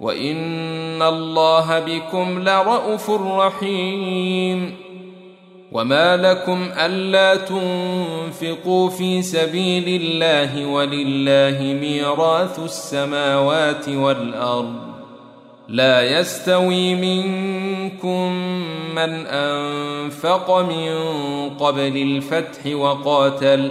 وان الله بكم لرءوف رحيم وما لكم الا تنفقوا في سبيل الله ولله ميراث السماوات والارض لا يستوي منكم من انفق من قبل الفتح وقاتل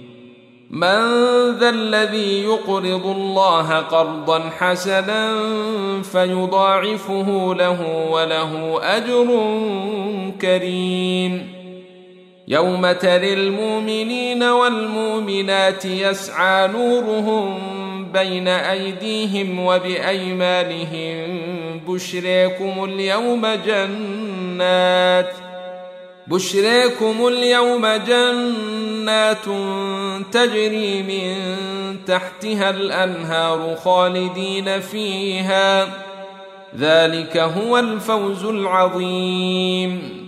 من ذا الذي يقرض الله قرضا حسنا فيضاعفه له وله أجر كريم. يوم ترى المؤمنين والمؤمنات يسعى نورهم بين أيديهم وبأيمانهم. بشريكم اليوم جنات بشريكم اليوم جنات تجري من تحتها الأنهار خالدين فيها. ذلك هو الفوز العظيم.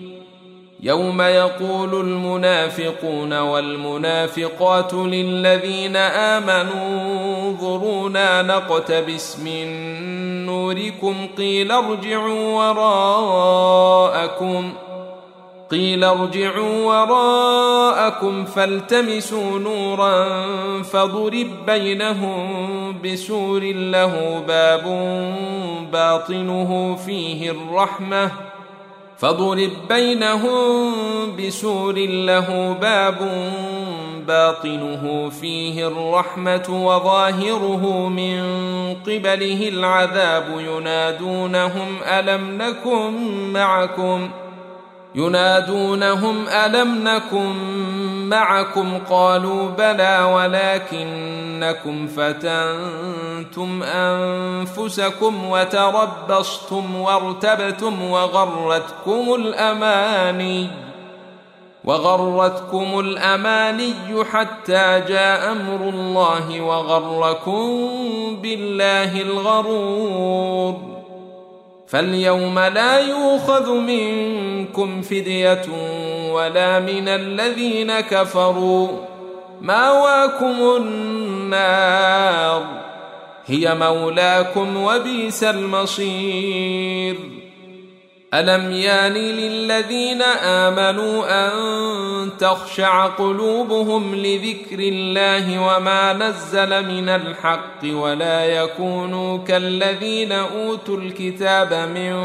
يوم يقول المنافقون والمنافقات للذين آمنوا انظرونا نقتبس من نوركم قيل ارجعوا وراءكم. قيل ارجعوا وراءكم فالتمسوا نورا فضرب بينهم بسور له باب باطنه فيه الرحمة فضرب بينهم بسور له باب باطنه فيه الرحمة وظاهره من قبله العذاب ينادونهم ألم نكن معكم ۖ ينادونهم ألم نكن معكم؟ قالوا بلى ولكنكم فتنتم أنفسكم وتربصتم وارتبتم وغرتكم الأماني وغرتكم الأماني حتى جاء أمر الله وغركم بالله الغرور. فاليوم لا يؤخذ منكم فدية ولا من الذين كفروا. ماواكم النار. هي مولاكم وبئس المصير. الم يان للذين امنوا ان تخشع قلوبهم لذكر الله وما نزل من الحق ولا يكونوا كالذين اوتوا الكتاب من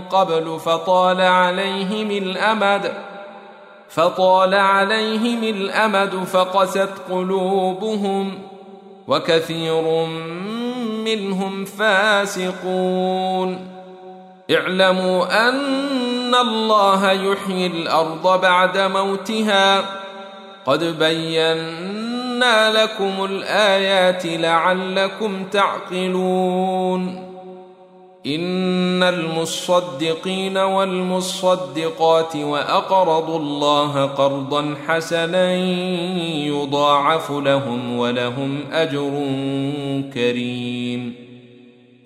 قبل فطال عليهم الامد فطال عليهم الامد فقست قلوبهم وكثير منهم فاسقون اعلموا أن الله يحيي الأرض بعد موتها. قد بينا لكم الآيات لعلكم تعقلون. إن المصدقين والمصدقات وأقرضوا الله قرضا حسنا يضاعف لهم ولهم أجر كريم.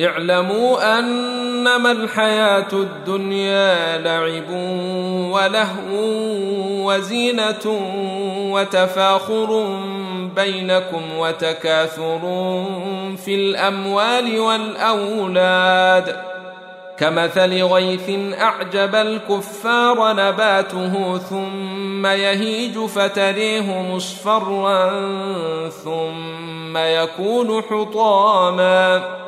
اعلموا أنما الحياة الدنيا لعب ولهو وزينة وتفاخر بينكم وتكاثر في الأموال والأولاد. كمثل غيث أعجب الكفار نباته ثم يهيج فتريه مصفرا ثم يكون حطاما.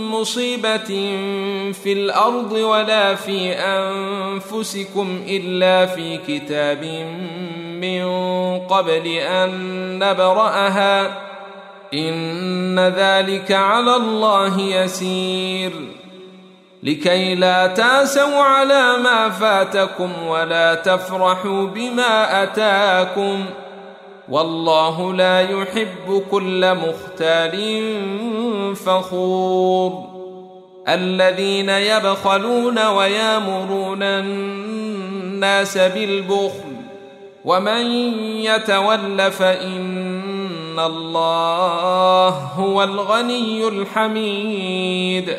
مصيبه في الأرض ولا في انفسكم الا في كتاب من قبل ان نبراها ان ذلك على الله يسير لكي لا تاسوا على ما فاتكم ولا تفرحوا بما اتاكم والله لا يحب كل مختال فخور الذين يبخلون ويامرون الناس بالبخل ومن يتول فإن الله هو الغني الحميد.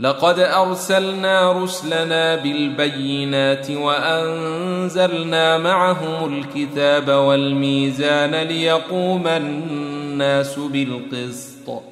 لقد أرسلنا رسلنا بالبينات وأنزلنا معهم الكتاب والميزان ليقوم الناس بالقسط.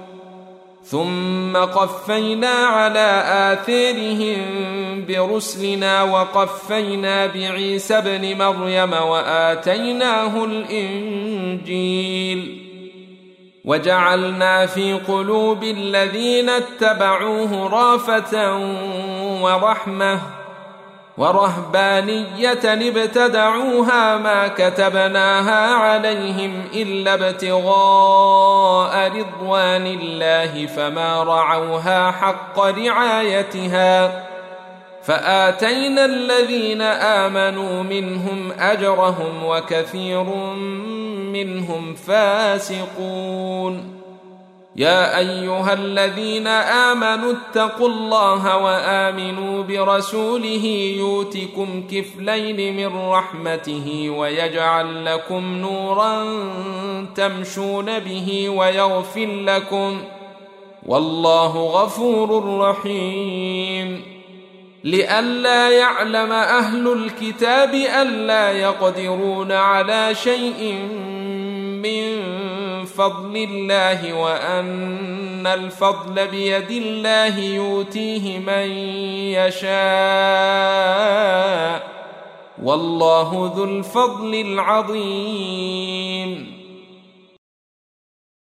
ثم قفينا على آثارهم برسلنا وقفينا بعيسى ابن مريم وآتيناه الإنجيل. وجعلنا في قلوب الذين اتبعوه رافة ورحمة ورهبانية ابتدعوها ما كتبناها عليهم إلا ابتغاء رضوان الله فما رعوها حق رعايتها فآتينا الذين آمنوا منهم أجرهم وكثير منهم فاسقون يا أيها الذين آمنوا اتقوا الله وآمنوا برسوله يؤتكم كفلين من رحمته ويجعل لكم نورا تمشون به ويغفر لكم والله غفور رحيم لئلا يعلم أهل الكتاب الا يقدرون على شيء من فضل الله وأن الفضل بيد الله يؤتيه من يشاء. والله ذو الفضل العظيم.